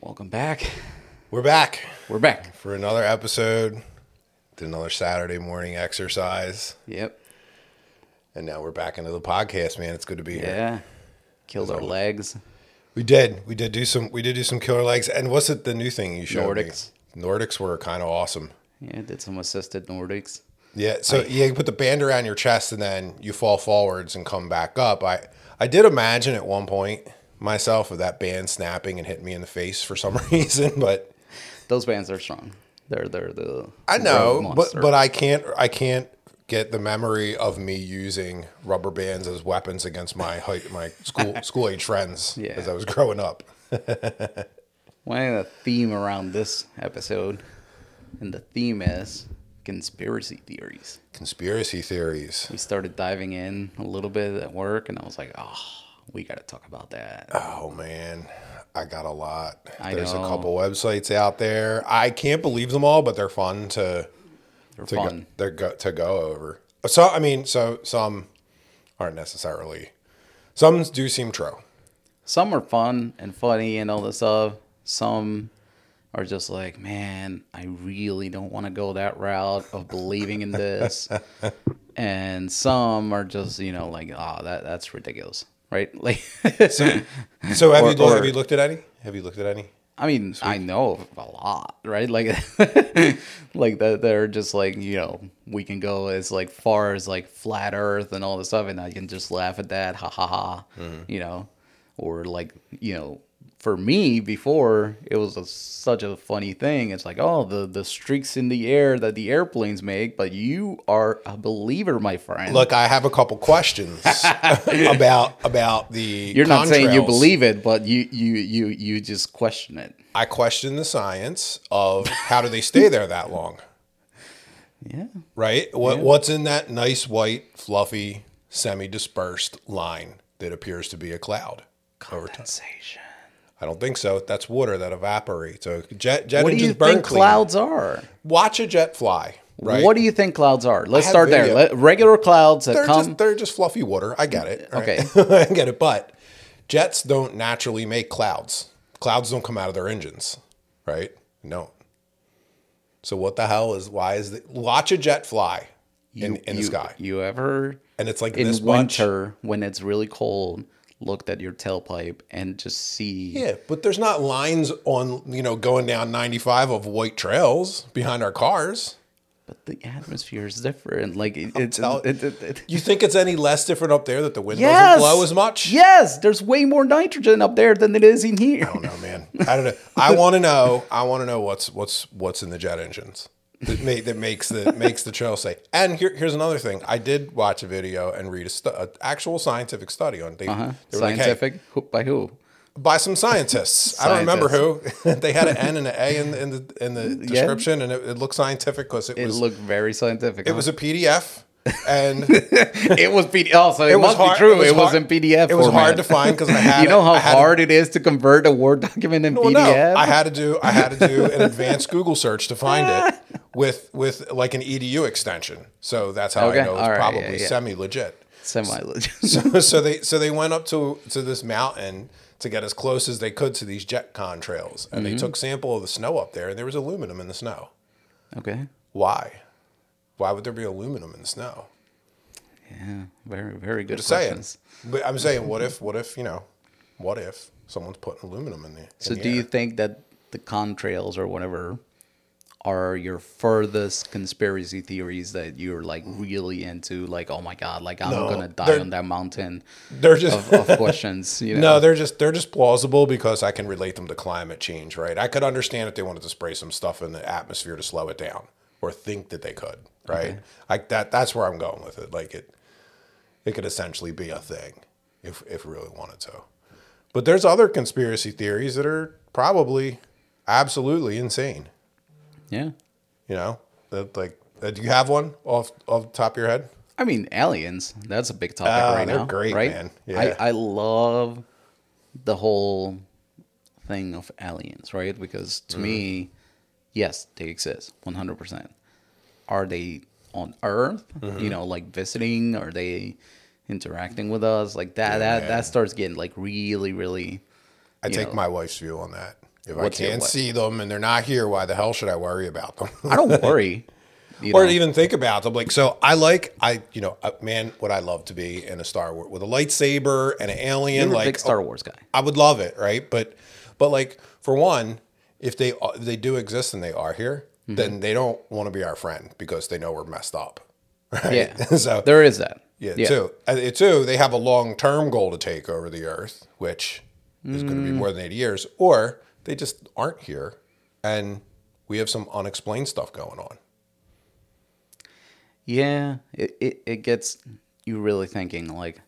Welcome back. We're back We're back. for another episode. Did another Saturday morning exercise, Yep. and now we're back into the podcast. Man, it's good to be here. Yeah. Killed our legs. We did. We did do some. We did do some killer legs. And what's it? The new thing you showed Nordics. me? Nordics were kind of awesome. Yeah, did some assisted Nordics. Yeah. So yeah, you put the band around your chest, and then you fall forwards and come back up. I I did imagine at one point myself of that band snapping and hitting me in the face for some reason, but Those bands are strong. They're they're the I know, but but I can't I can't get the memory of me using rubber bands as weapons against my height my school school age friends Yeah. as I was growing up. one of the theme around this episode, and the theme is conspiracy theories. Conspiracy theories. We started diving in a little bit at work, and I was like, oh, we got to talk about that. Oh man, I got a lot. I There's know. a couple websites out there. I can't believe them all, but they're fun to They're to fun. go, they're go, to go over. So I mean, so some aren't necessarily. Some do seem true. Some are fun and funny and all this stuff. Some are just like, man, I really don't want to go that route of believing in this. and some are just, you know, like, oh, that that's ridiculous, right? Like, So have Or- you lo- or- have you looked at any? Have you looked at any? I mean, I know a lot, right? Like, like that they're just like, you know, we can go as like far as like flat Earth and all this stuff, and I can just laugh at that, ha ha ha, Mm-hmm. you know, or like, you know, for me before it was a, such a funny thing. It's like, oh, the the streaks in the air that the airplanes make, but you are a believer, my friend. Look, I have a couple questions about about the. you're not saying you believe it, but you you you you just question it. I question the science of how do they stay there that long, Yeah. right? What what's in that nice white fluffy semi-dispersed line that appears to be a cloud over time? I don't think so. That's water that evaporates. So jet jet What do you think clouds are? Watch a jet fly. Right. What do you think clouds are? Let's start there. Let, regular clouds that they're come. just they're just fluffy water. I get it. right? Okay. I get it. But jets don't naturally make clouds. Clouds don't come out of their engines, right? No. So what the hell is why is the watch a jet fly in, in the you, sky You ever and it's like in this much. winter when it's really cold looked at your tailpipe and just see? Yeah, but there's not lines on you know going down 95 of white trails behind our cars. But the atmosphere is different. Like it, it's tell- it, it, it, You think it's any less different up there that the wind yes, doesn't blow as much? Yes, there's way more nitrogen up there than it is in here. I don't know, man. I don't know. I want to know. I want to know what's what's what's in the jet engines that make that makes the makes the trail safe. And here, here's another thing. I did watch a video and read a, stu- a actual scientific study on. They, Huh? they were like, hey, Scientific Who- by who? by some scientists. I don't remember who. they had an N and an A in, in the in the description, and it, it looked scientific because it, It was looked very scientific. it was a PDF. And it was PDF. Oh, so it, was must hard- be true. it was It was, in PDF. it was format. hard to find 'cause I had you know how it- hard it is to convert a Word document in Well, PDF. no, I had to do I had to do an advanced Google search to find it with with like an edu extension. So that's how Okay, I know it's right, probably yeah, yeah. semi legit. Semi legit. So, so they so they went up to to this mountain to get as close as they could to these jet contrails, and Mm-hmm. they took sample of the snow up there, and there was aluminum in the snow. okay. Why? Why would there be aluminum in the snow? Yeah. Very very good Just saying. But I'm saying, what if what if you know, what if someone's putting aluminum in there? So the do you think that the contrails or whatever are your furthest conspiracy theories that you're like really into? Like, oh my god, like I'm No, gonna die on that mountain they're just of, of questions. You know? No, they're just they're just plausible because I can relate them to climate change, right? I could understand if they wanted to spray some stuff in the atmosphere to slow it down, or think that they could, right? Like that. That's where I'm going with it. Like it, it could essentially be a thing if if really wanted to. But there's other conspiracy theories that are probably absolutely insane. Yeah. You know, that like, uh, do you have one off off the top of your head? I mean, aliens. That's a big topic Ah, right they're now. great, right? man. Yeah. I, I love the whole thing of aliens, right? Because to Mm-hmm. me, yes, they exist, one hundred percent. Are they on Earth? Mm-hmm. You know, like visiting? Are they interacting with us? Like that. that man. that starts getting like really, really. I take know. my wife's view on that If What's I can't see them and they're not here, why the hell should I worry about them? I don't worry. You or know? even think about them. Like, so I like, I, you know, uh, man, what I love to be in a Star Wars with a lightsaber and an alien. You're a like, big Star Wars guy. I would love it, right? But, but like for one, if they uh, if they do exist and they are here, Mm-hmm. then they don't want to be our friend because they know we're messed up, right? Yeah. so There is that. yeah, Too. uh, two, they have a long term goal to take over the Earth, which is going to be more than eighty years, or they just aren't here, and we have some unexplained stuff going on. Yeah, it, it, it gets you really thinking like,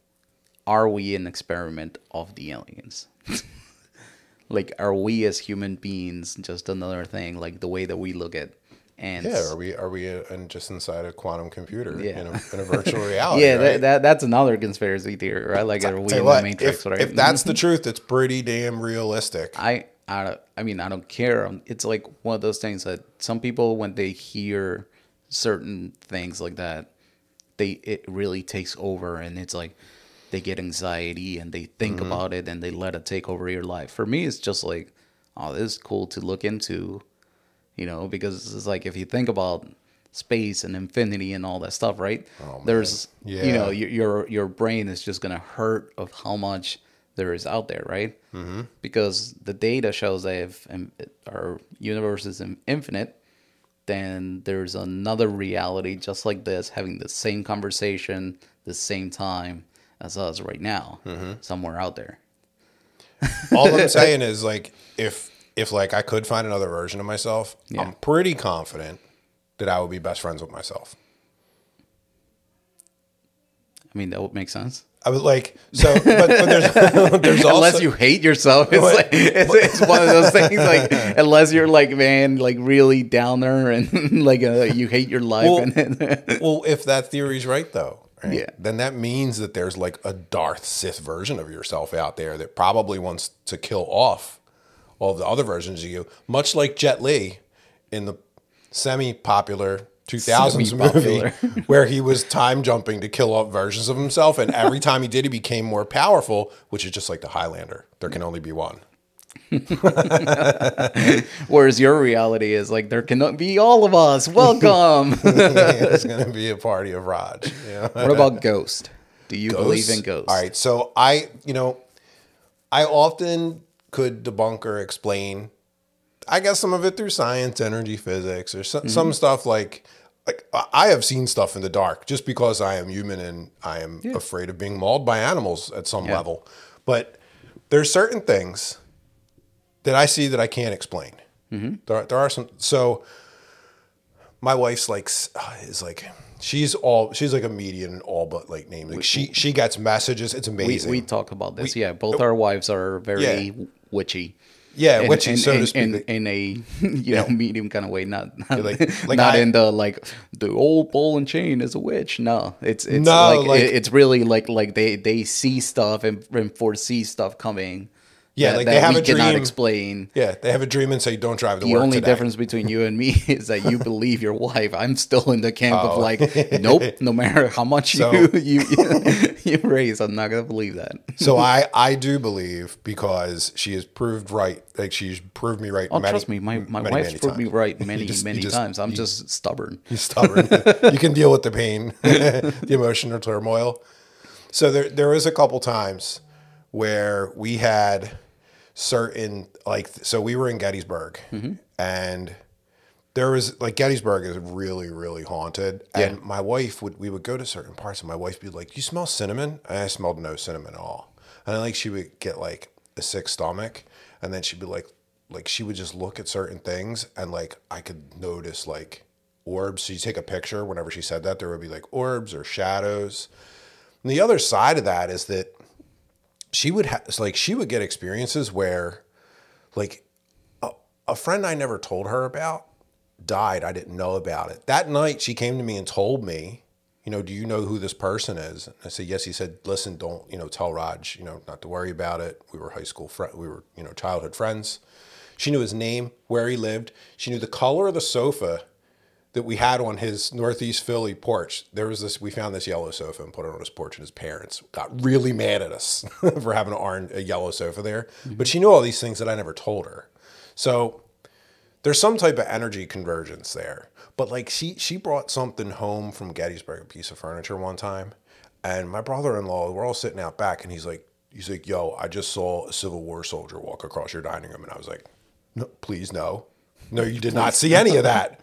are we an experiment of the aliens? like, are we as human beings just another thing? Like the way that we look at ants. Yeah, are we are we uh, in, just inside a quantum computer Yeah. in, a, in a virtual reality? yeah, right? that, that that's another conspiracy theory, right? Like, are we in what, the Matrix, if, right? if that's the truth, it's pretty damn realistic. I I I mean I don't care. Um, It's like one of those things that some people when they hear certain things like that, they it really takes over and it's like they get anxiety and they think Mm-hmm. about it and they let it take over your life. For me, it's just like, oh, this is cool to look into, you know, because it's like if you think about space and infinity and all that stuff, right? There's, yeah. you know, your your your brain is just gonna hurt of how much there is out there, right? Mm-hmm. Because the data shows that if um, our universe is infinite, then there's another reality just like this having the same conversation the same time as us right now Mm-hmm. somewhere out there All I'm saying is like if if like I could find another version of myself, Yeah. I'm pretty confident that I would be best friends with myself. i mean that would make sense I was like, so, but, but there's there's also unless you hate yourself it's like it's, it's one of those things like unless you're like man like really down there and like uh, you hate your life Well- and well, if that theory's right though, right, Yeah. then that means that there's like a Darth Sith version of yourself out there that probably wants to kill off all the other versions of you, much like Jet Li in the semi-popular 2000s movie where he was time jumping to kill off versions of himself and every time he did he became more powerful which is just like the highlander. There can only be one. Whereas your reality is like there cannot be all of us. Welcome! It's going to be a party of raj know? what about ghost? Do you believe in ghosts? All right. So I, you know, I often could debunk or explain, I guess some of it through science, energy physics, or some, Mm-hmm. some stuff like, like I- have seen stuff in the dark just because I am human and I am afraid of being mauled by animals at some Yeah. level. But there's certain things that I see that I can't explain. Mm-hmm. There, there are some. So my wife's like uh, is like she's all she's like a median all but like names. Like she she gets messages. It's amazing. we talk about this yeah both our wives are very Yeah. witchy yeah, in, which in, so in, to speak. in, in a you know medium kind of way not not, like- like not I- in the like the old ball and chain is a witch. No it's it's No, like, like- it- it's really like like they they see stuff and, and foresee stuff coming Yeah, that, like that they have we a cannot dream. explain yeah, they have a dream and say don't drive to the work The only today. difference between you and me is that you believe your wife. I'm still in the camp Oh. of like, nope. No matter how much So- you you you raise, I'm not gonna believe that. So I I do believe because she has proved right. Like she's proved me right. Oh, many- trust me, my, my many, wife's many proved me right many just- many just- times. I'm just stubborn. You're stubborn. you can deal with the pain, the emotional turmoil. So there, there was a couple times where we had certain like so we were in Gettysburg mm-hmm. and there was like Gettysburg is really really haunted. And my wife would we would go to certain parts and my wife would be like Do you smell cinnamon? And I smelled no cinnamon at all. And like she would get like a sick stomach and then she'd be like like she would just look at certain things and like I could notice like orbs. So you take a picture whenever she said that there would be like orbs or shadows. And the other side of that is that she would have like she would get experiences where like a, a friend I never told her about died. I didn't know about it. That night she came to me and told me, you know, do you know who this person is? And I said, yes. He said, listen, don't, you know, tell Raj, you know, not to worry about it. We were high school friends. We were, you know, childhood friends. She knew his name, where he lived. She knew the color of the sofa that we had on his Northeast Philly porch. There was this, we found this yellow sofa and put it on his porch, and his parents got really mad at us for having an orange, a yellow sofa there. Mm-hmm. But she knew all these things that I never told her. So there's some type of energy convergence there. But like she she brought something home from Gettysburg, a piece of furniture one time, and my brother-in-law, we're all sitting out back, and he's like, he's like, "Yo, I just saw a Civil War soldier walk across your dining room," and I was like, "No, please no, no, you did not see any of that."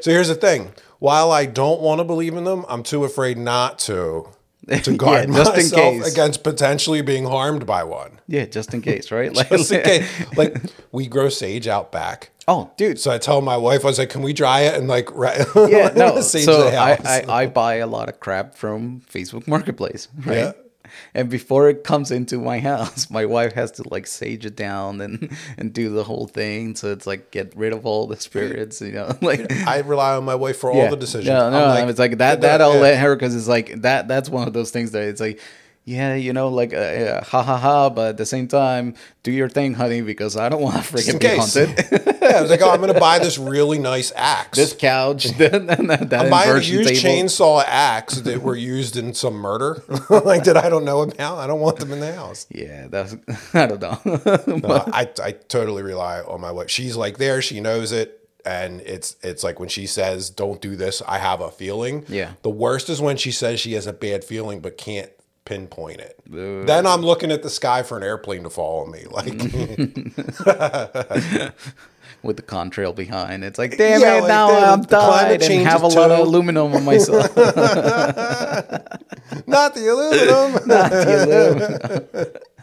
So here's the thing: while I don't want to believe in them, I'm too afraid not to to guard just in myself case. against potentially being harmed by one. Yeah, just in case, right? Like, Just in case. Like we grow sage out back. oh, dude. So I tell my wife, I was like, "Can we dry it and like ra- Yeah, no. sage so the I. I, I buy a lot of crap from Facebook Marketplace, right? Yeah. And before it comes into my house, my wife has to like sage it down and and do the whole thing. So it's like get rid of all the spirits, you know. Like I rely on my wife for all the decisions. No, no, I'm it's like that. That I'll let her because it's like that. That's one of those things that it's like, yeah, you know, like uh, yeah, ha ha ha. But at the same time, do your thing, honey, because I don't want to freaking be haunted. yeah, I was like, "Oh, I'm going to buy this really nice axe." this couch, that, I'm buying a used table. chainsaw axe that were used in some murder, like that I don't know about. I don't want them in the house. Yeah, that's I don't know. No, I I totally rely on my wife. She's like there, she knows it, and it's it's like when she says don't do this, I have a feeling. Yeah. The worst is when she says she has a bad feeling but can't pinpoint it. Uh, then I'm looking at the sky for an airplane to follow me. Like with the contrail behind. It's like, damn Yeah, it, like, now I'm the died and have a lot of aluminum on myself. not the aluminum.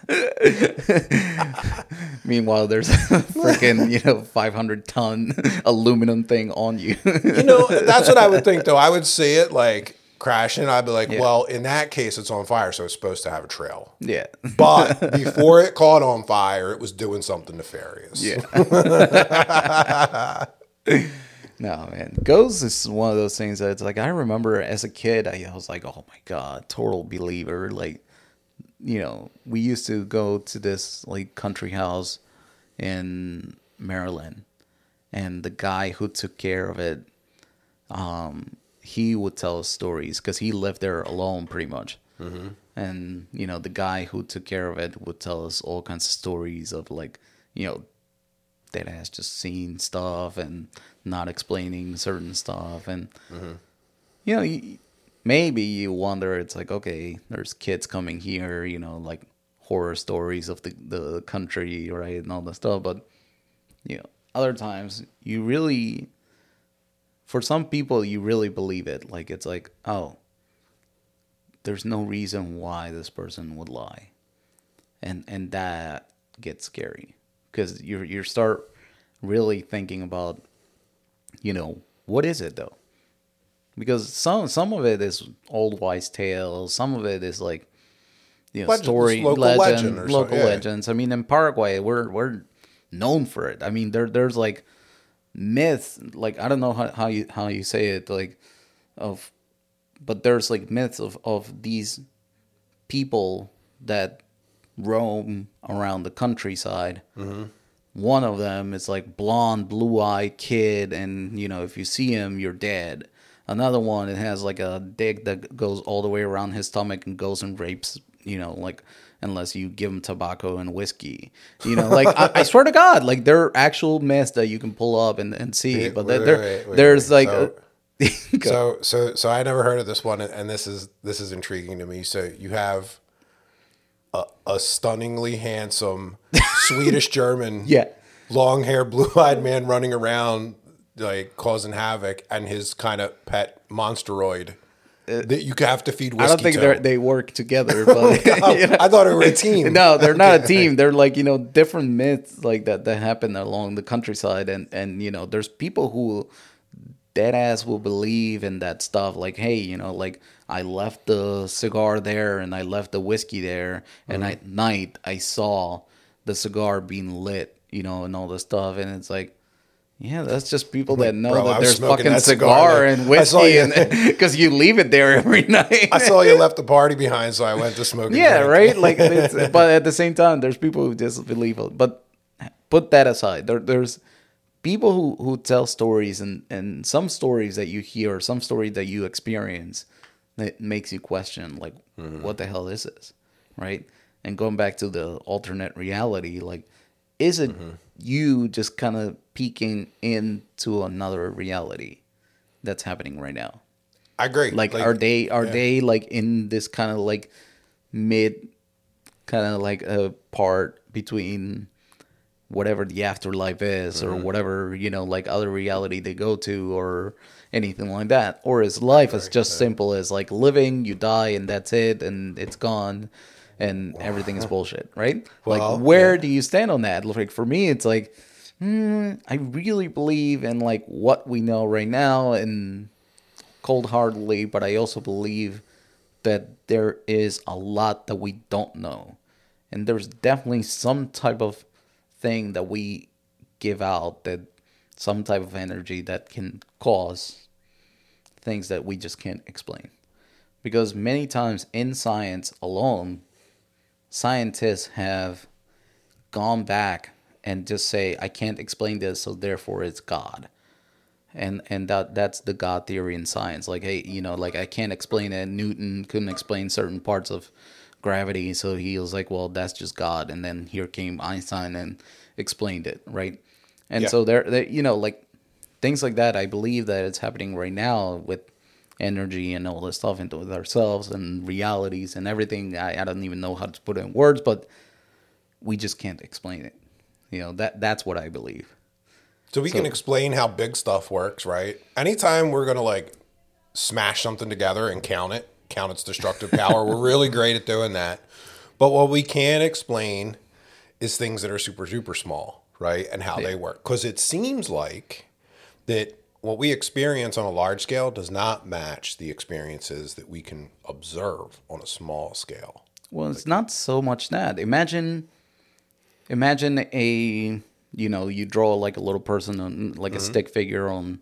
Meanwhile, there's a freaking, you know, 500 ton aluminum thing on you. you know, that's what I would think though. I would see it like crashing. I'd be like, well, in that case, it's on fire, so it's supposed to have a trail. yeah. But before it caught on fire, it was doing something nefarious. Yeah. no, man. Ghosts is one of those things that it's like, I remember as a kid, I, I was like, oh my God, total believer. Like, you know, we used to go to this like country house in Maryland, and the guy who took care of it, um, he would tell us stories because he lived there alone pretty much. Mm-hmm. And you know, the guy who took care of it would tell us all kinds of stories of like, you know, that has just seen stuff and not explaining certain stuff. And mm-hmm. you know you, maybe you wonder it's like okay there's kids coming here you know like horror stories of the, the country right and all that stuff. But you know other times you really for some people you really believe it. Like it's like oh there's no reason why this person would lie. And and that gets scary. Because you you start really thinking about you know what is it though? Because some some of it is old wise tales. Some of it is like you know Legend- story local legend, legend or local something, yeah. legends. I mean in paraguay we're we're known for it. I mean there there's like myths like i don't know how, how you how you say it like of but there's like myths of of these people that roam around the countryside. Mm-hmm. One of them is like blonde, blue-eyed kid, and you know if you see him, you're dead. Another one, it has like a dick that goes all the way around his stomach and goes and rapes. You know, like unless you give them tobacco and whiskey. You know, like I, I swear to God, like there are actual myths that you can pull up and, and see. But wait, there, wait, wait, there's wait. like. So- uh, a- So so so I never heard of this one, and this is this is intriguing to me. So you have a, a stunningly handsome Swedish German, Yeah. long hair, blue eyed man running around like causing havoc, and his kind of pet monsteroid that you have to feed whiskey I don't think they they work together, but Oh, you know. I thought it were a team. no, they're not a team. They're like you know different myths like that that happen along the countryside, and and you know there's people who dead ass will believe in that stuff. Like hey, you know, like I left the cigar there and I left the whiskey there, and Mm-hmm. at night I saw the cigar being lit, you know, and all this stuff, and it's like. Yeah, that's just people that know bro, that there's fucking cigar cigar and whiskey, and because you leave it there every night. I saw you left the party behind, so I went to smoke. Yeah, right. Like, it's, but at the same time, there's people who just believe it. But put that aside. There, there's people who who tell stories, and and some stories that you hear, some story that you experience, that makes you question, like, mm-hmm. what the hell this is this, right? And going back to the alternate reality, like, is it Mm-hmm. you just kind of peeking into another reality that's happening right now? I agree. Like, are they are yeah. they like in this kind of like mid kind of like a part between whatever the afterlife is Mm-hmm. or whatever you know like other reality they go to or anything like that or is life as just simple as like living you die and that's it and it's gone and everything is bullshit right Well, like where yeah. do you stand on that like for me it's like hmm, i really believe in like what we know right now and cold heartedly, but I also believe that there is a lot that we don't know. And there's definitely some type of thing that we give out that some type of energy that can cause things that we just can't explain. Because many times in science alone, scientists have gone back and just say, I can't explain this, so therefore it's God. And and that that's the god theory in science. Like hey you know like i can't explain it. Newton couldn't explain certain parts of gravity so he was like well that's just god. And then here came einstein and explained it right? And Yeah. so there there you know like things like that i believe that it's happening right now with energy and all this stuff into ourselves and realities and everything I, I don't even know how to put it in words but we just can't explain it you know that that's what i believe So we can explain how big stuff works, right? Anytime we're gonna like smash something together and count it, count its destructive power, we're really great at doing that. But what we can explain is things that are super, super small, right? And how they work. Because it seems like that what we experience on a large scale does not match the experiences that we can observe on a small scale. Well, it's not so much that. Imagine, imagine a you know you draw like a little person on like a mm-hmm. stick figure on,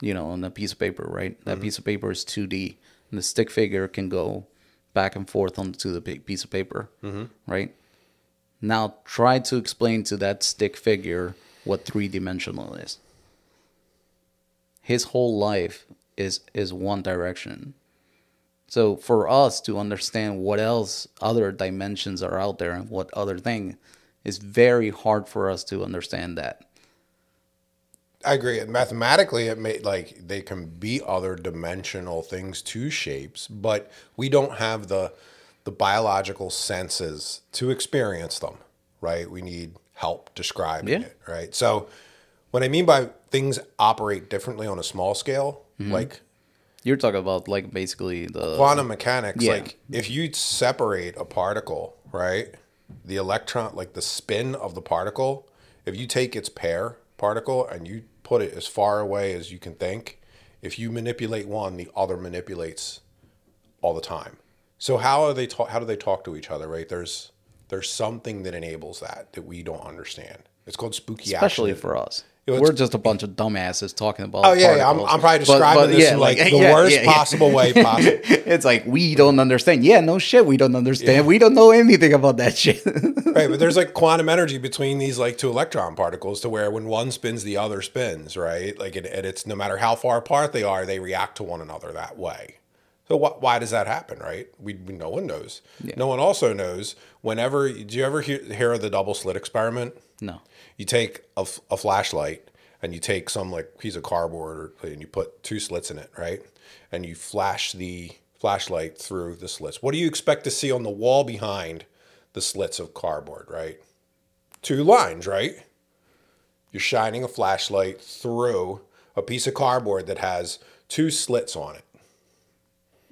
you know, on a piece of paper, right? That mm-hmm. piece of paper is two D, and the stick figure can go back and forth onto the piece of paper, mm-hmm. right? Now try to explain to that stick figure what three dimensional is. His whole life is is one direction. So for us to understand what else other dimensions are out there and what other thing is very hard for us to understand that. I agree. And mathematically, it may like they can be other dimensional things to shapes, but we don't have the the biological senses to experience them. Right? We need help describing Yeah. it. Right? So, what I mean by things operate differently on a small scale, mm-hmm. like You're talking about like basically the quantum mechanics Yeah. like if you separate a particle right the electron like the spin of the particle if you take its pair particle and you put it as far away as you can think if you manipulate one the other manipulates all the time. So how are they ta- how do they talk to each other right? There's there's something that enables that that we don't understand. It's called spooky especially action. Especially for us. It was- We're just a bunch of dumbasses talking about. oh yeah, yeah I'm. I'm probably describing but this yeah, in like, the yeah, worst yeah, possible way possible It's like we don't understand. Yeah, no shit, we don't understand. We don't know anything about that shit. right but there's like quantum energy between these like two electron particles to where when one spins the other spins right like it, and it's no matter how far apart they are they react to one another that way so wh- why does that happen right we, we no one knows no one also knows whenever do you ever hear, hear of the double slit experiment no. You take a flashlight and you take some like piece of cardboard or, and you put two slits in it right? And you flash the flashlight through the slits. What do you expect to see on the wall behind the slits of cardboard right? Two lines right? You're shining a flashlight through a piece of cardboard that has two slits on it.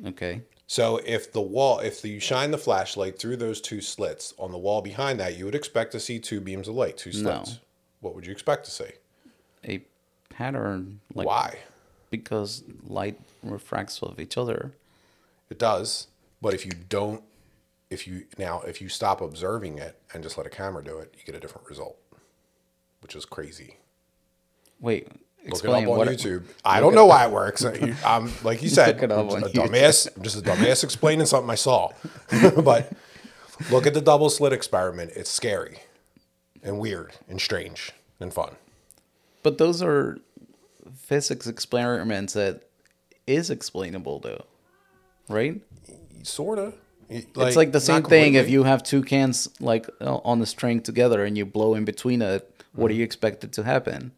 Okay. So if the wall if you shine the flashlight through those two slits on the wall behind that you would expect to see two beams of light two No. slits what would you expect to see A pattern like Why? because light refracts off each other. It does. But if you don't, if you now, if you stop observing it and just let a camera do it, you get a different result, which is crazy. Wait, Look it up on what YouTube. I don't know why it works. I'm like you said, it I'm just a dumbass. I'm just a dumbass explaining something I saw. but look at the double slit experiment. It's scary and weird and strange and fun. But those are physics experiments that is explainable though. Right? Sorta. it's like the same thing if you have two cans like uh, on the string together and you blow in between it. What do you expect it to happen?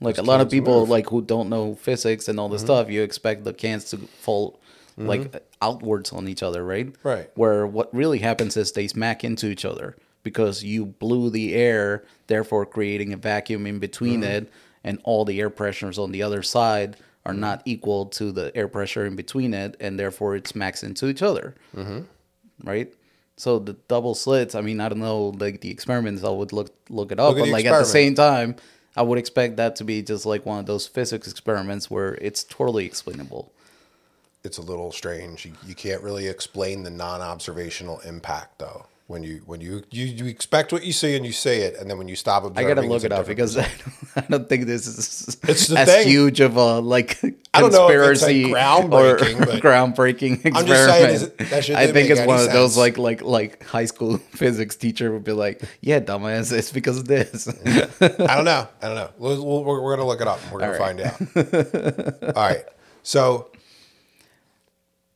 Like Those a lot of people move. like who don't know physics and all this stuff, you expect the cans to fall like outwards on each other, right? Right. Where what really happens is they smack into each other because you blew the air, therefore creating a vacuum in between it, and all the air pressures on the other side are not equal to the air pressure in between it, and therefore it smacks into each other. Right. So the double slits. I mean, I don't know like the experiments. I would look look it up, Look but like at the same time, I would expect that to be just like one of those physics experiments where it's totally explainable. it's a little strange. You, you can't really explain the non-observational impact though. When you when you, you you expect what you see and you say it, and then when you stop observing, I gotta look it up because. I don't, I don't think this is It's as thing. huge of a like I don't know if it's, like, conspiracy groundbreaking, or groundbreaking experiment. Saying, is it- that I think it's one any of those like like like high school physics teacher would be like, "Yeah, dumbass, it's because of this." I don't know. I don't know. We'll, we'll, we're, we're gonna look it up. We're gonna find out. All right. So,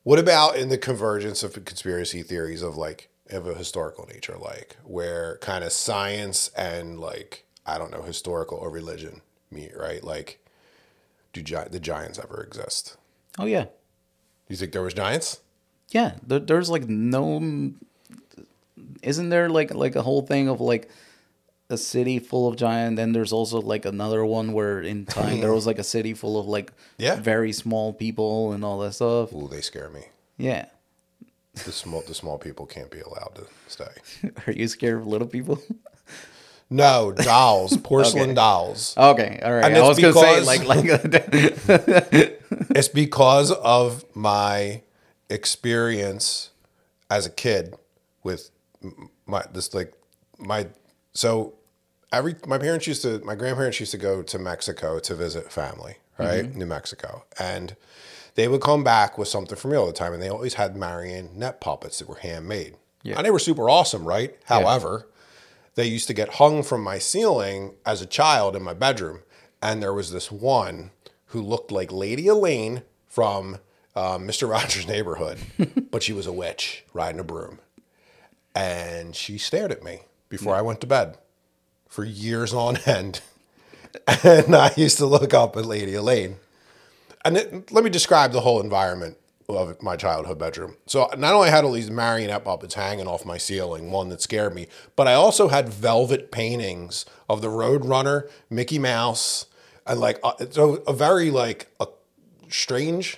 what about in the convergence of conspiracy theories of like of a historical nature, like where kind of science and like I don't know historical or religion meet, right? Like, do gi- the giants ever exist? oh yeah, You think there was giants? yeah. There, there's like no. Isn't there like like a whole thing of like a city full of giant? Then there's also like another one where in time there was like a city full of like Yeah. very small people and all that stuff. Ooh, they scare me. Yeah. The small the small people can't be allowed to stay. Are you scared of little people? No dolls, porcelain Okay. dolls. Okay, all right. And I was gonna say because- like like It's because of my experience as a kid with my this like my so every my parents used to my grandparents used to go to Mexico to visit family, right? Mm-hmm. New Mexico. And they would come back with something for me all the time and they always had marionette puppets that were handmade. Yeah. And they were super awesome, right? However, they used to get hung from my ceiling as a child in my bedroom. And there was this one who looked like Lady Elaine from um, Mr. Rogers' Neighborhood, but she was a witch riding a broom. And she stared at me before I went to bed for years on end. And I used to look up at Lady Elaine. And it, let me describe the whole environment of my childhood bedroom. So not only had all these marionette puppets hanging off my ceiling, one that scared me, but I also had velvet paintings of the Roadrunner, Mickey Mouse, and like uh, so a very like a strange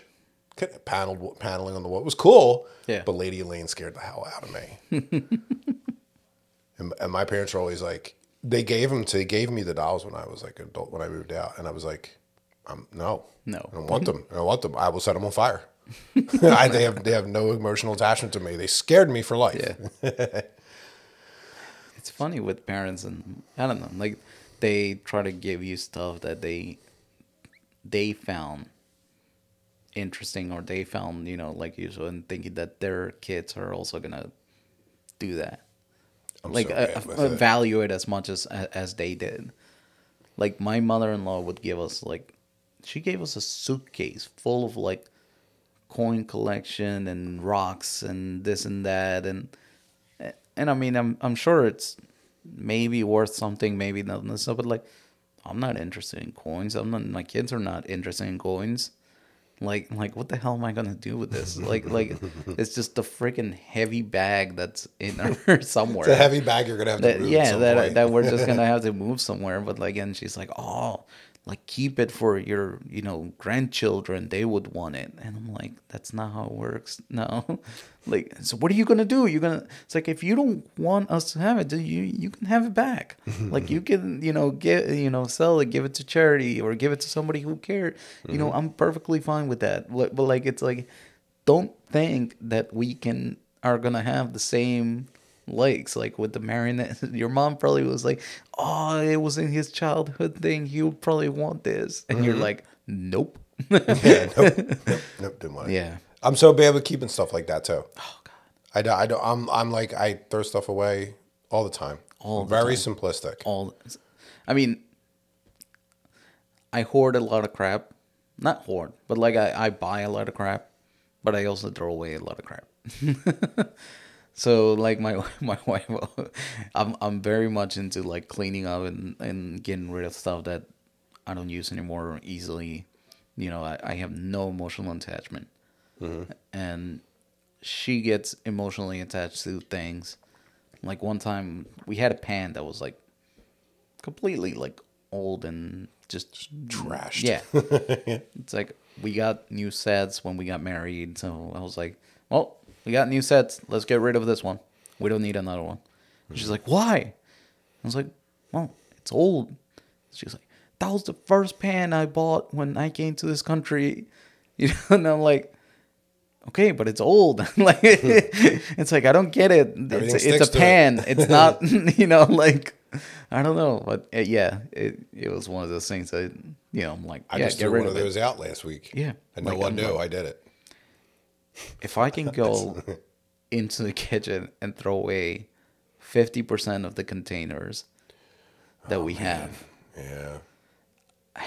kind of paneled paneling on the wall. It was cool, Yeah. But Lady Elaine scared the hell out of me. and, and my parents were always like, they gave them to they gave me the dolls when I was like an adult when I moved out, and I was like, um, no, No. I don't want them. I don't want them. I will set them on fire. I, they have they have no emotional attachment to me. They scared me for life. Yeah. it's funny with parents and I don't know, like they try to give you stuff that they they found interesting or they found, you know, like you said, and thinking that their kids are also gonna do that. I'm like so uh, with uh, it. value it as much as as they did. Like my mother-in-law would give us like she gave us a suitcase full of like coin collection and rocks and this and that and and I mean I'm I'm sure it's maybe worth something, maybe not stuff, but like I'm not interested in coins. I'm not my kids are not interested in coins. Like like what the hell am I gonna do with this? Like like it's just a freaking heavy bag that's in somewhere. It's a heavy bag you're gonna have to That, yeah, that point. that we're just gonna have to move somewhere. But like, and she's like, oh, like keep it for your, you know, grandchildren. They would want it. And I'm like, that's not how it works. No, like, so what are you gonna do? You're gonna. It's like if you don't want us to have it, then you you can have it back. like you can, you know, get, you know, sell it, give it to charity, or give it to somebody who cared. You know, mm-hmm. I'm perfectly fine with that. But, but like, it's like, don't think that we can are gonna have the same likes like with the marionette your mom probably was like oh it was in his childhood thing he would probably want this and you're mm-hmm. like nope yeah, nope, nope, nope, didn't want it. yeah I'm so bad with keeping stuff like that too. Oh god. I don't, I don't I'm I'm like I throw stuff away all the time. All the very time. simplistic. all i mean i hoard a lot of crap not hoard but like i, I buy a lot of crap but I also throw away a lot of crap. so like my my wife, I'm I'm very much into like cleaning up and and getting rid of stuff that I don't use anymore easily. You know, I, I have no emotional attachment, mm-hmm. and she gets emotionally attached to things. Like one time, we had a pan that was like completely like old and just Trashed. Yeah, it's like we got new sets when we got married, so I was like, "Well, we got new sets. Let's get rid of this one. We don't need another one." And She's like, "Why?" I was like, "Well, it's old." She's like, "That was the first pan I bought when I came to this country," you know, and I'm like. Okay, but it's old. like it's like I don't get it. It's, it's a to it. pan. It's not, you know, like I don't know, but uh, yeah, it it was one of those things that you know, I'm like, I yeah, just threw one of of it. those out last week. Yeah, And no one I'm knew like- I did it. If I can go into the kitchen and throw away fifty percent of the containers that oh, we have, Yeah.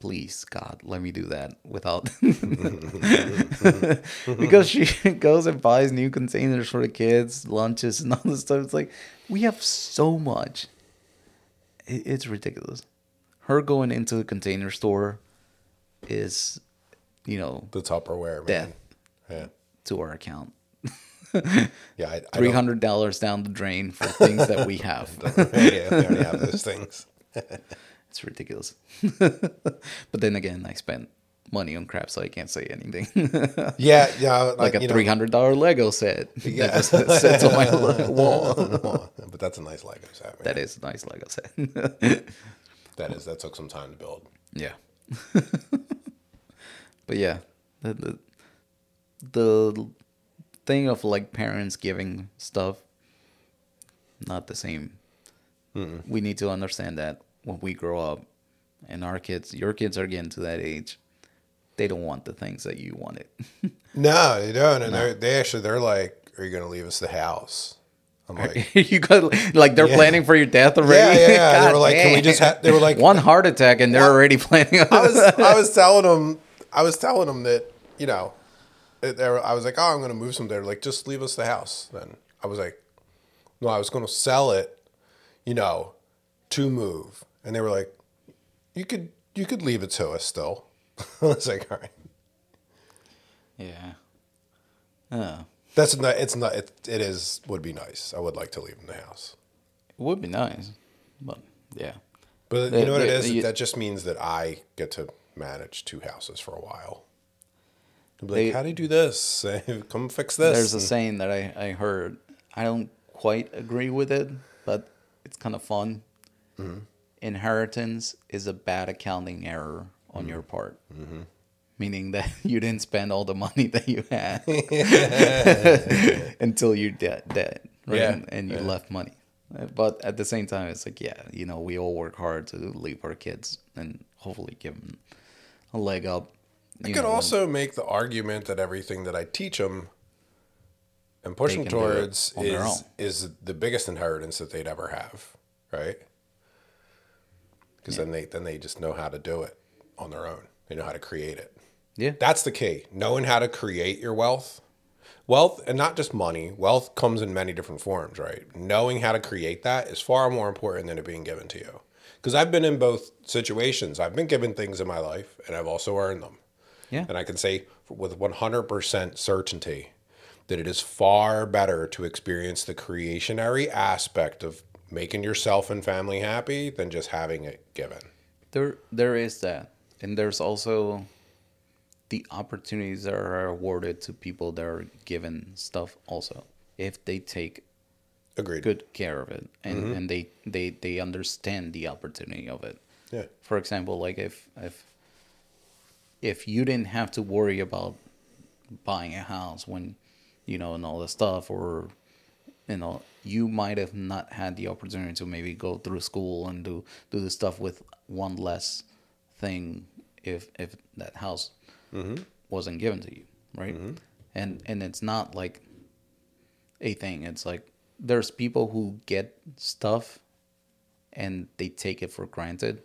please God, let me do that without because she goes and buys new containers for the kids, lunches and all this stuff. It's like we have so much. It's ridiculous. Her going into the container store is, you know, The Tupperware, man. death Yeah. to our account. Yeah. Three hundred dollars down the drain for things that we have. yeah, we already have those things. It's ridiculous. but then again, I spent money on crap, so I can't say anything. Yeah, yeah. like a three hundred dollar Lego set Yeah. that just sits on my wall. But that's a nice Lego set. Man. That is a nice Lego set. That is. That took some time to build. yeah. but yeah, the thing of like parents giving stuff, not the same. We need to understand that when we grow up, and our kids, your kids are getting to that age, they don't want the things that you wanted. No, they don't. And they're, they actually they're like, "Are you going to leave us the house?" I'm like, you got like they're Yeah. planning for your death already. Yeah, yeah. They were like, "Can we just?" Ha-? They were like, one heart attack and they're What? already planning. I was I was telling them I was telling them that you know, they were, I was like, oh, I'm going to move some. They're like, just leave us the house. Then I was like, no, I was going to sell it, you know, to move. And they were like, you could you could leave it to us still. I was like, all right, yeah. Oh, that's not. It's not. It, it is would be nice. I would like to leave them the house. it would be nice, but yeah. But The- you know what it the- is? that just means that I get to manage two houses for a while. They'll be They- like, how do you do this? Come fix this. There's a saying that I, I heard. I don't quite agree with it, but it's kind of fun. Mm-hmm. Inheritance is a bad accounting error on Mm-hmm. your part. Meaning that you didn't spend all the money that you had until you're dead, dead right? Yeah, And, and you yeah. left money. But at the same time, it's like, yeah, you know, we all work hard to leave our kids and hopefully give them a leg up. I could know, also make the argument that everything that I teach them and push them can do it towards is is the biggest inheritance that they'd ever have, right? Because then they then they just know how to do it on their own. They know how to create it. Yeah. That's the key. Knowing how to create your wealth. Wealth, and not just money, wealth comes in many different forms, right? Knowing how to create that is far more important than it being given to you. Because I've been in both situations. I've been given things in my life, and I've also earned them. Yeah. And I can say with 100% certainty that it is far better to experience the creationary aspect of making yourself and family happy than just having it given. There, there is that, and there's also the opportunities that are awarded to people that are given stuff. Also, if they take Agreed. good care of it and, mm-hmm. and they, they they understand the opportunity of it. Yeah. For example, like if if if you didn't have to worry about buying a house when you know and all the stuff or you know you might have not had the opportunity to maybe go through school and do do the stuff with one less thing if if that house mm-hmm. wasn't given to you right? Mm-hmm. And and it's not like a thing. It's like there's people who get stuff and they take it for granted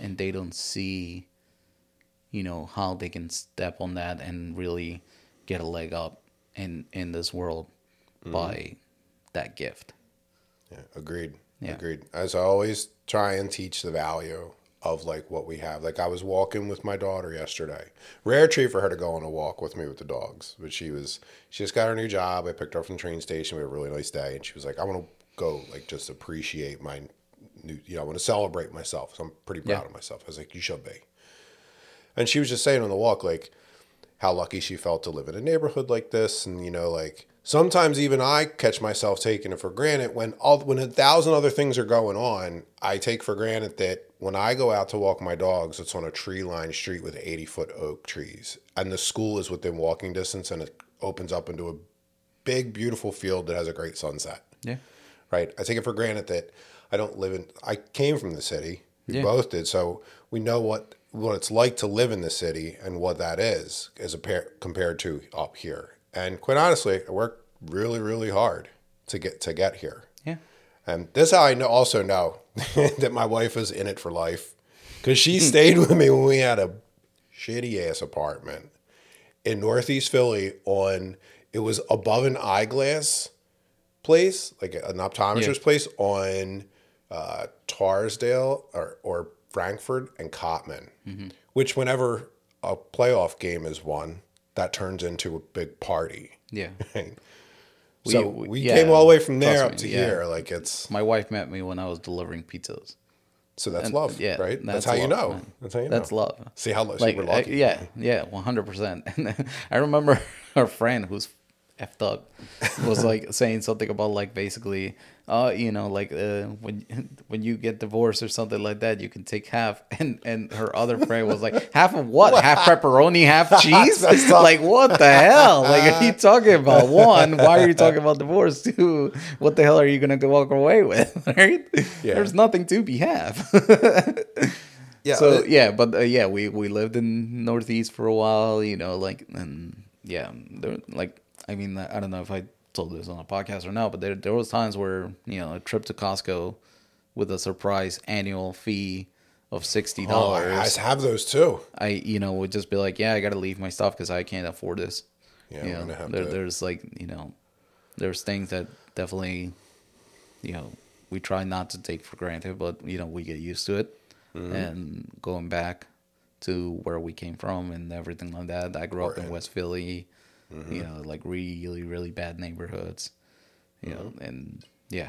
and they don't see you know how they can step on that and really get a leg up in in this world mm-hmm. by that gift. Yeah, agreed. Yeah. Agreed. As I always try and teach the value of like what we have. Like I was walking with my daughter yesterday. Rare treat for her to go on a walk with me with the dogs. But she was she just got her new job. I picked her up from the train station. We had a really nice day and she was like, I want to go like just appreciate my new you know, I want to celebrate myself. So I'm pretty proud Yeah. of myself. I was like, You should be. And she was just saying on the walk, like, how lucky she felt to live in a neighborhood like this and you know like sometimes even i catch myself taking it for granted when all when a thousand other things are going on i take for granted that when i go out to walk my dogs it's on a tree lined street with 80 foot oak trees and the school is within walking distance and it opens up into a big beautiful field that has a great sunset Yeah. right? I take it for granted that I don't live in. I came from the city. We Yeah. both did, so we know what what it's like to live in the city and what that is as a pair, compared to up here. And quite honestly, I worked really, really hard to get to get here. Yeah. And this how I know, also know that my wife is in it for life because she stayed with me when we had a shitty ass apartment in Northeast Philly. On it was above an eyeglass place, like an optometrist Yeah. place on uh, Torresdale or or Frankford and Cottman. Mm-hmm. Which whenever a playoff game is won, that turns into a big party. Yeah. so we- we, yeah, came all the way from there up to yeah. here. Like it's My wife met me when I was delivering pizzas. so that's And- love, yeah, right? That's, that's how you know. man. That's how you know. That's love. See how like we're uh, lucky. yeah yeah 100% i remember our friend who's effed up was like saying something about like basically uh you know like uh when when you get divorced or something like that you can take half. And and her other friend was like half of what? Half pepperoni half cheese? like what the hell? Like are you talking about? One why are you talking about divorce? Two what the hell are you gonna walk away with? Right? Yeah. there's nothing to be half. Yeah. so it- yeah, but uh, yeah, we we lived in Northeast for a while, you know, like and yeah, there like I mean, I don't know if I told this on a podcast or not, but there there was times where you know a trip to Costco with a surprise annual fee of sixty oh, I have those too. I you know would just be like, yeah, I got to leave my stuff because I can't afford this. Yeah, you know, have there, to- there's like you know, there's things that definitely, you know, we try not to take for granted, but you know, we get used to it, Mm-hmm. and going back to where we came from and everything like that. I grew up in. West Philly, Mm-hmm. you know, like really really bad neighborhoods, you know, Mm-hmm. and yeah,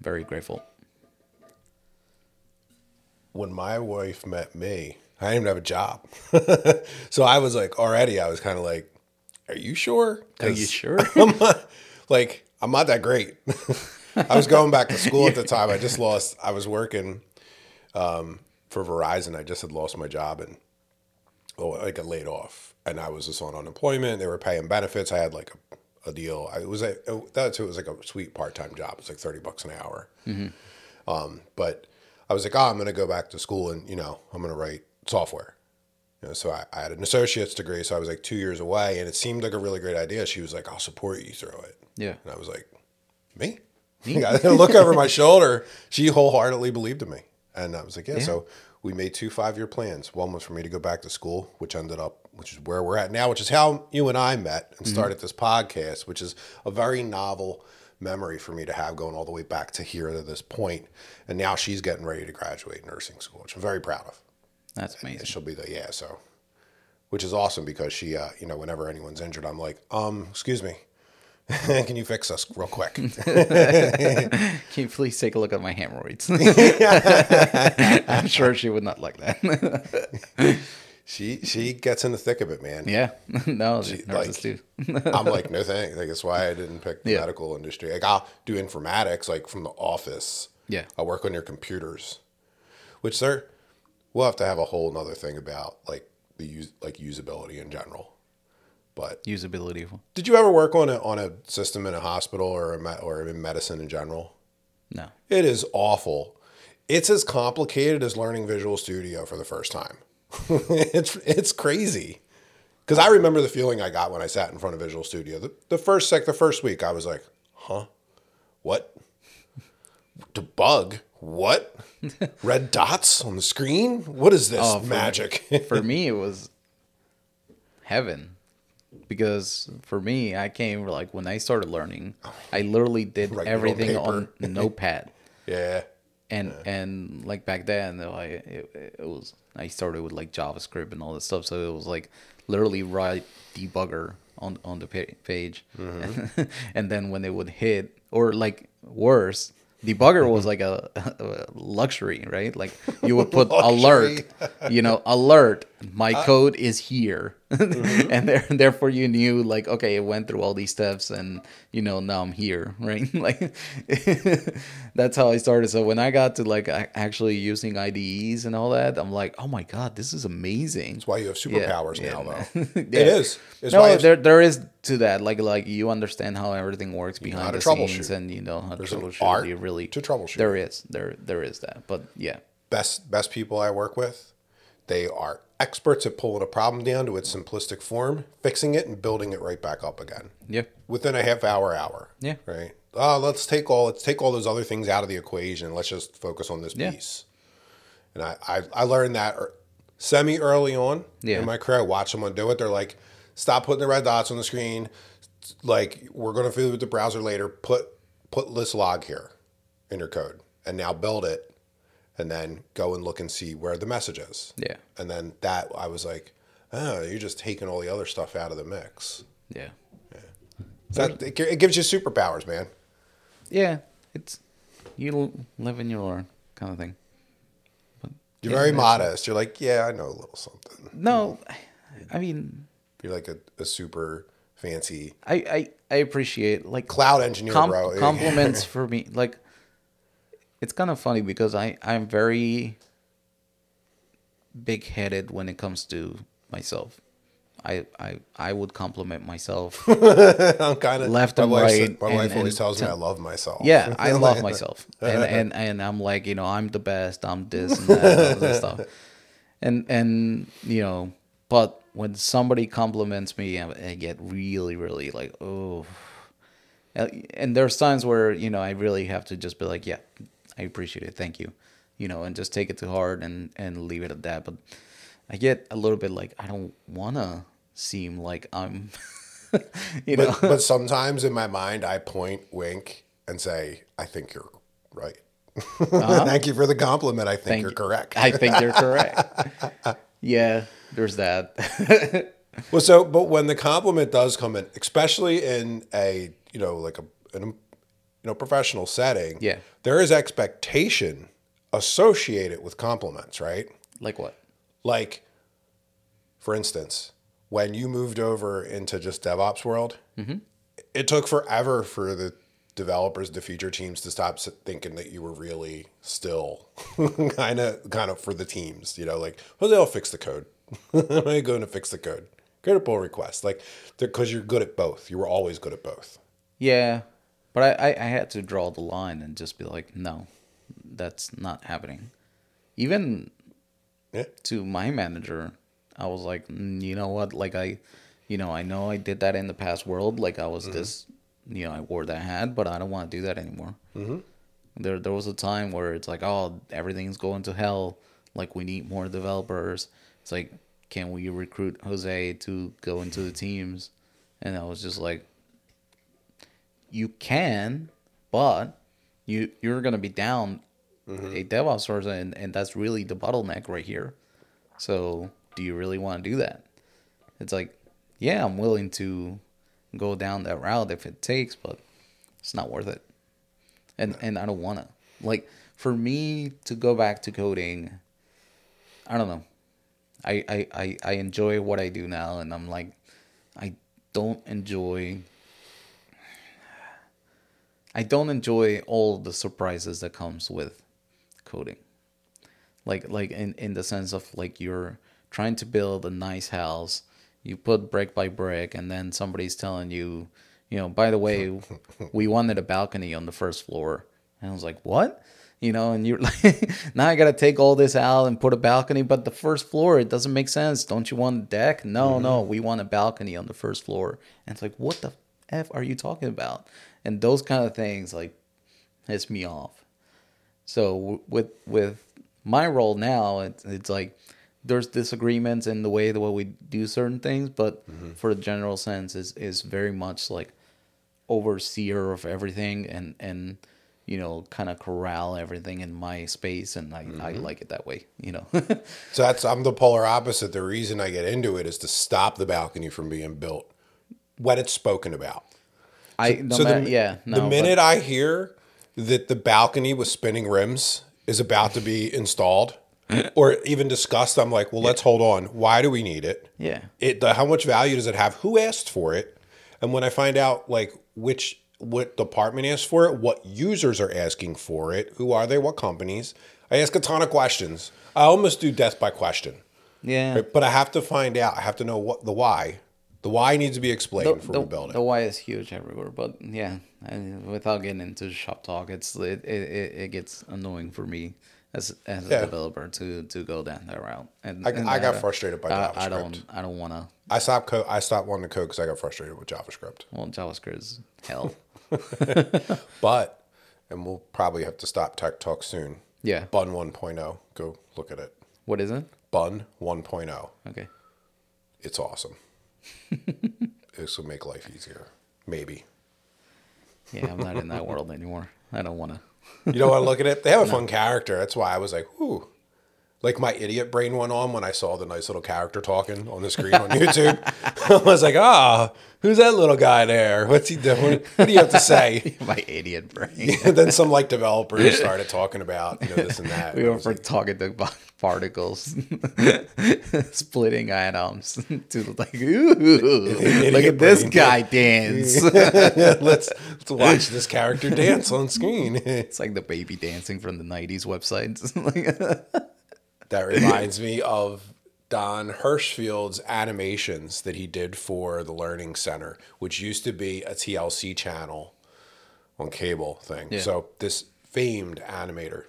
very grateful. when my wife met me, I didn't even have a job. so I was like, already, I was kind of like, are you sure? Are you sure? I'm not, like, I'm not that great. I was going back to school at the time. I just lost, I was working um, for Verizon. I just had lost my job and oh, I got laid off. And I was just on unemployment. They were paying benefits. I had like a, a deal. I it was a, that too, it was like a sweet part time job. It's like 30 bucks an hour. Um, but I was like, oh, I'm going to go back to school and, you know, I'm going to write software. You know, so I, I had an associate's degree. So I was like two years away and it seemed like a really great idea. She was like, I'll support you through it. Yeah. And I was like, me? I look over my shoulder. She wholeheartedly believed in me. And I was like, yeah. So we made two five year plans. One was for me to go back to school, which ended up, which is where we're at now, which is how you and I met and started this podcast, which is a very novel memory for me to have going all the way back to here to this point. And now she's getting ready to graduate nursing school, which I'm very proud of. That's amazing. And she'll be the, yeah, so, which is awesome because she, uh, you know, whenever anyone's injured, I'm like, um, excuse me. Can you fix us real quick? Can you please take a look at my hemorrhoids? I'm sure she would not like that. She she gets in the thick of it, man. yeah, no, nurses like- do. I'm like, no thanks. Like that's why I didn't pick the Yeah. medical industry. Like I'll do informatics, like from the office. Yeah. I work on your computers, which they're. We'll have to have a whole nother thing about like the use like usability in general. But Usability. did you ever work on a on a system in a hospital or a me- or in medicine in general? No. It is awful. It's as complicated as learning Visual Studio for the first time. it's it's crazy. Because I remember the feeling I got when I sat in front of Visual Studio. The, the first sec, the first week, I was like, "Huh, what? Debug? what? Red dots on the screen? What is this Oh, for- magic? for me it was heaven because for me i came like when i started learning i literally did own everything on paper. notepad yeah. and and like back then like it, it was i started with like javascript and all this stuff so it was like literally write debugger on on the page Mm-hmm. and then when they would hit or like worse debugger was like a, a luxury right like you would put alert you know alert my code is here Mm-hmm. and there, therefore you knew like okay it went through all these steps and you know now i'm here right like that's how i started so when i got to like actually using ides and all that i'm like oh my god this is amazing That's why you have superpowers now, though. Yeah. It is. It's no, there there is to that. Like like you understand how everything works behind the scenes, and you know how to There's troubleshoot. art you really to troubleshoot. There is there there is that, but yeah, best best people I work with, they are experts at pulling a problem down to its simplistic form, fixing it, and building it right back up again yeah, within a half hour, hour. Yeah. Right. Oh, let's take all let's take all those other things out of the equation. Let's just focus on this Yeah. piece. And I, I I learned that er- semi early on Yeah. in my career. I watched someone do it. They're like, stop putting the red dots on the screen. Like we're gonna fill with the browser later. Put put this log here in your code, and now build it, and then go and look and see where the message is. yeah, And then that I was like, oh, you're just taking all the other stuff out of the mix. yeah, That it, it gives you superpowers, man. yeah. It's you live and you learn kind of thing. You're Yeah, very modest. You're like, yeah, I know a little something. No, I mean, You're like a, a super fancy I I, I appreciate like cloud engineer, com- bro. compliments for me. Like, it's kind of funny because I I'm very big headed when it comes to myself. I I I would compliment myself. I'm kind of Left and right My and- wife always tells me t- I love myself. Yeah, I love myself, and and and I'm like, you know, I'm the best. I'm this and that, and stuff, and and you know, but when somebody compliments me, I, I get really, really like, oh, and there's times where you know I really have to just be like, yeah, I appreciate it, thank you, you know, and just take it to heart and and leave it at that. But I get a little bit like I don't wanna seem like I'm, you know, But, but sometimes in my mind, I point, wink, and say, I think you're right. Thank you for the compliment. I think Uh-huh. Thank you're you. correct. I think you're correct. yeah, there's that. Well, so but when the compliment does come in, especially in a you know like a in a, you know professional setting, Yeah. there is expectation associated with compliments, right? like what? Like, for instance, when you moved over into just DevOps world, mm-hmm. it took forever for the developers, the feature teams to stop thinking that you were really still kind of kind of for the teams. You know, like, well, they'll fix the code. I'm I going to fix the code. Go a pull request, like, because you're good at both. You were always good at both. Yeah, but I, I, I had to draw the line and just be like, no, that's not happening. Even Yeah. to my manager, I was like, "Mm, you know what? Like I, you know, I know I did that in the past world. Like I was this, you know, I wore that hat, but I don't want to do that anymore. Mm-hmm. There, there was a time where it's like, oh, everything's going to hell. Like we need more developers. It's like, can we recruit Jose to go into the teams? And I was just like, you can, but you you're gonna be down mm-hmm. a DevOps person, and, and that's really the bottleneck right here. So, do you really want to do that? It's like, yeah, I'm willing to go down that route if it takes, but it's not worth it. And and I don't wanna. Like for me to go back to coding, I don't know. I, I, I, I enjoy what I do now and I'm like I don't enjoy I don't enjoy all the surprises that comes with coding. Like like in, in the sense of like you're trying to build a nice house, you put brick by brick and then somebody's telling you, you know, by the way, we wanted a balcony on the first floor. And I was like, What? You know, and you're like now I gotta take all this out and put a balcony, but the first floor it doesn't make sense. Don't you want a deck? No, no, mm-hmm. we want a balcony on the first floor. And it's like, what the F are you talking about? And those kind of things like piss me off. So with with my role now, it's it's like there's disagreements in the way that what we do certain things, but mm-hmm. for the general sense, is is very much like overseer of everything and and you know kind of corral everything in my space, and I I mm-hmm. like it that way. You know. So that's I'm the polar opposite. The reason I get into it is to stop the balcony from being built when it's spoken about. I no so matter, the, yeah no, the but- minute I hear that the balcony with spinning rims is about to be installed or even discussed, I'm like, well, let's hold on. Why do we need it? yeah It the, how much value does it have? Who asked for it? And when I find out like which what department asked for it, what users are asking for it, who are they, what companies, I ask a ton of questions. I almost do death by question. yeah Right? But I have to find out. I have to know what the why. The why needs to be explained before the, we build it. the why is huge everywhere, but yeah, I, without getting into shop talk, it's it, it, it gets annoying for me as as a developer to to go down that route. And, I, and I got don't- frustrated by I, JavaScript. I don't I don't want to. I stopped code. I stopped wanting to code because I got frustrated with JavaScript. Well, JavaScript is hell. But, and we'll probably have to stop Tech Talk soon. yeah. Bun 1.0. Go look at it. What is it? Bun 1.0. Okay. It's awesome. this will make life easier. Maybe. Yeah, I'm not in that world anymore. I don't want to. You don't want to look at it? They have a fun character. That's why I was like, whoo. Like my idiot brain went on when I saw the nice little character talking on the screen on YouTube. I was like, ah, who's that little guy there? What's he doing? What do you have to say? My idiot brain. Then some like developers started talking about you know this and that. We were for like, talking about particles, splitting atoms to like, ooh, look at this guy dance. let's let's watch this character dance on screen. It's like the baby dancing from the '90s websites. That reminds me of Don Hirschfield's animations that he did for the Learning Center, which used to be a TLC channel on cable thing. Yeah. So this famed animator,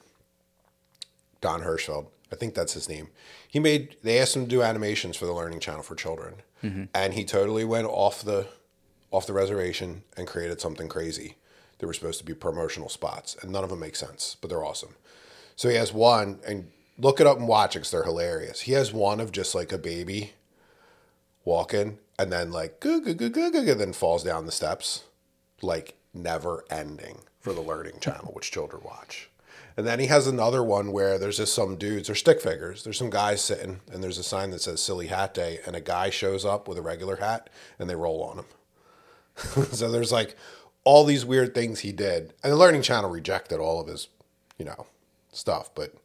Don Hirschfeld, I think that's his name. He made they asked him to do animations for the Learning Channel for children, mm-hmm. and he totally went off the off the reservation and created something crazy. They were supposed to be promotional spots, and none of them make sense, but they're awesome. So he has one, and look it up and watch it because they're hilarious. He has one of just like a baby walking, and then like goo goo goo goo goo, goo, then falls down the steps, like never ending for the Learning Channel, which children watch. And then he has another one where there's just some dudes, they're stick figures. There's some guys sitting, and there's a sign that says "Silly Hat Day," and a guy shows up with a regular hat, and they roll on him. so there's like all these weird things he did, and the Learning Channel rejected all of his, you know, stuff. But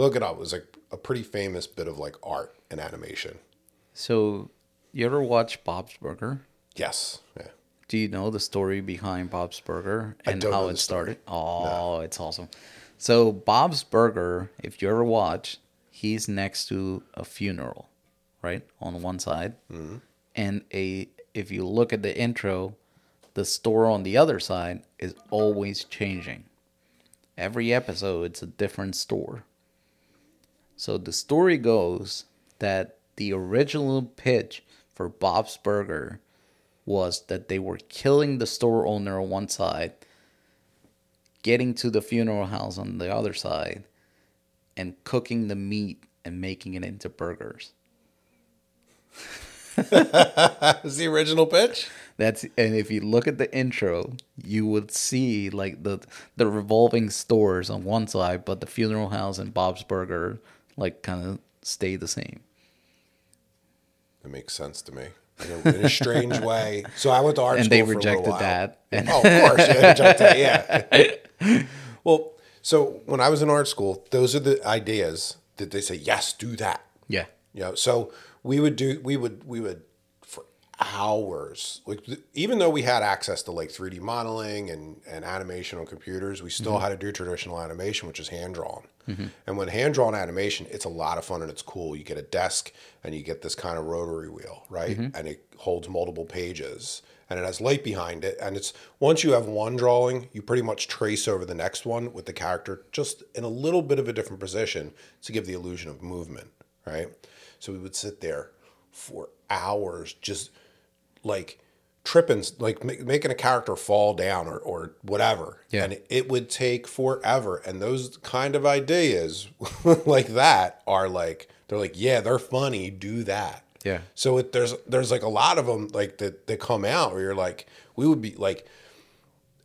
look it up; it was like a pretty famous bit of like art and animation. so, you ever watch Bob's Burger? Yes, yeah. Do you know the story behind Bob's Burger and how it started? Oh, it's awesome. So Bob's Burger, if you ever watch, he's next to a funeral, right on one side, Mm-hmm. and a if you look at the intro, the store on the other side is always changing. Every episode, it's a different store. So the story goes that the original pitch for Bob's Burger was that they were killing the store owner on one side, getting to the funeral house on the other side, and cooking the meat and making it into burgers. Is the original pitch? That's and if you look at the intro, you would see like the the revolving stores on one side, but the funeral house and Bob's Burger like kind of stay the same. It makes sense to me in a, in a strange way. So I went to art And school they for a rejected that. And Oh, of course, yeah, rejected, yeah. well, so when I was in art school, those are the ideas that they say, yes, do that. yeah. You know, so we would do, we would, we would hours, like th- even though we had access to like 3D modeling and, and animation on computers, we still mm-hmm. had to do traditional animation, which is hand drawn. Mm-hmm. And when hand drawn animation, it's a lot of fun and it's cool. You get a desk and you get this kind of rotary wheel, right? Mm-hmm. And it holds multiple pages and it has light behind it. And it's once you have one drawing, you pretty much trace over the next one with the character just in a little bit of a different position to give the illusion of movement, right? So we would sit there for hours just like tripping, like ma- making a character fall down or, or whatever. Yeah. And it would take forever. And those kind of ideas like that are like, they're like, yeah, they're funny. Do that. Yeah. So it, there's there's like a lot of them like that that come out where you're like, we would be like,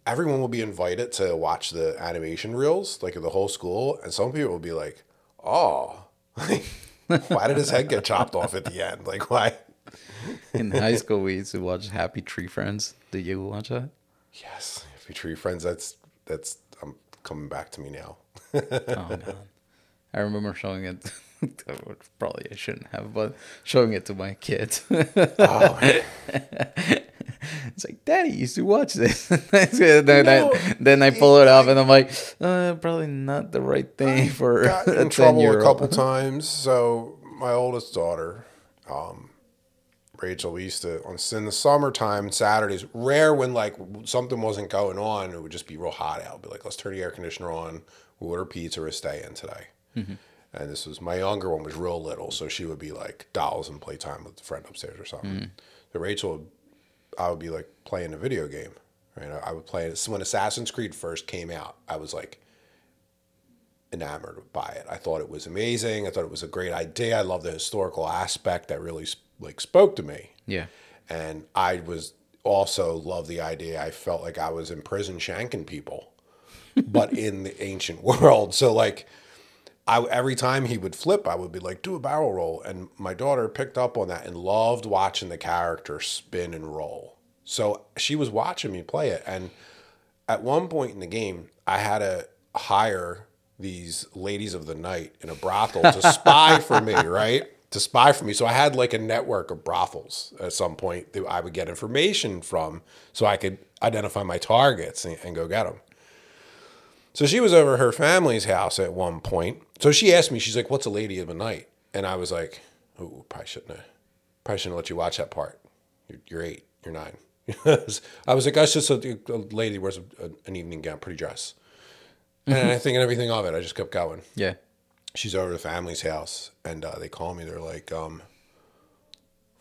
everyone will be invited to watch the animation reels, like the whole school, and some people will be like, oh, why did his head get chopped off at the end? Like why? In high school, we used to watch Happy Tree Friends. Did you watch that? Yes, you tree friends, that's that's um, coming back to me now. Oh god, I remember showing it. Probably I shouldn't have, but showing it to my kids. Oh, It's like, Daddy used to watch this. then, No. I, then I pull it up, and I'm like, uh, probably not the right thing for got a in 10 trouble a couple times. So my oldest daughter, um, Rachel, we used to on in the summertime Saturdays. Rare when like something wasn't going on, it would just be real hot out. Be like, let's turn the air conditioner on. We'll order pizza or stay in today. Mm-hmm. And this was my younger one was real little, so she would be like dolls and playtime with a friend upstairs or something. Mm-hmm. So Rachel, would, I would be like playing a video game. Right, I, I would play it. So when Assassin's Creed first came out, I was like enamored by it. I thought it was amazing. I thought it was a great idea. I love the historical aspect that really like spoke to me. Yeah. And I was also love the idea. I felt like I was in prison shanking people, but in the ancient world. So like I every time he would flip, I would be like, do a barrel roll. And my daughter picked up on that and loved watching the character spin and roll. So she was watching me play it. And at one point in the game, I had to hire these ladies of the night in a brothel to spy for me, right? To spy for me. So I had like a network of brothels at some point that I would get information from so I could identify my targets and, and go get them. So she was over at her family's house at one point. So she asked me, she's like, what's a lady of the night? And I was like, oh, probably shouldn't have, probably shouldn't let you watch that part. You're, you're eight, you're nine. I was like, that's just a, a lady wears a, a, an evening gown, pretty dress. And I mm-hmm. think and everything of it. I just kept going. Yeah. She's over the family's house, and uh, they call me. They're like, um,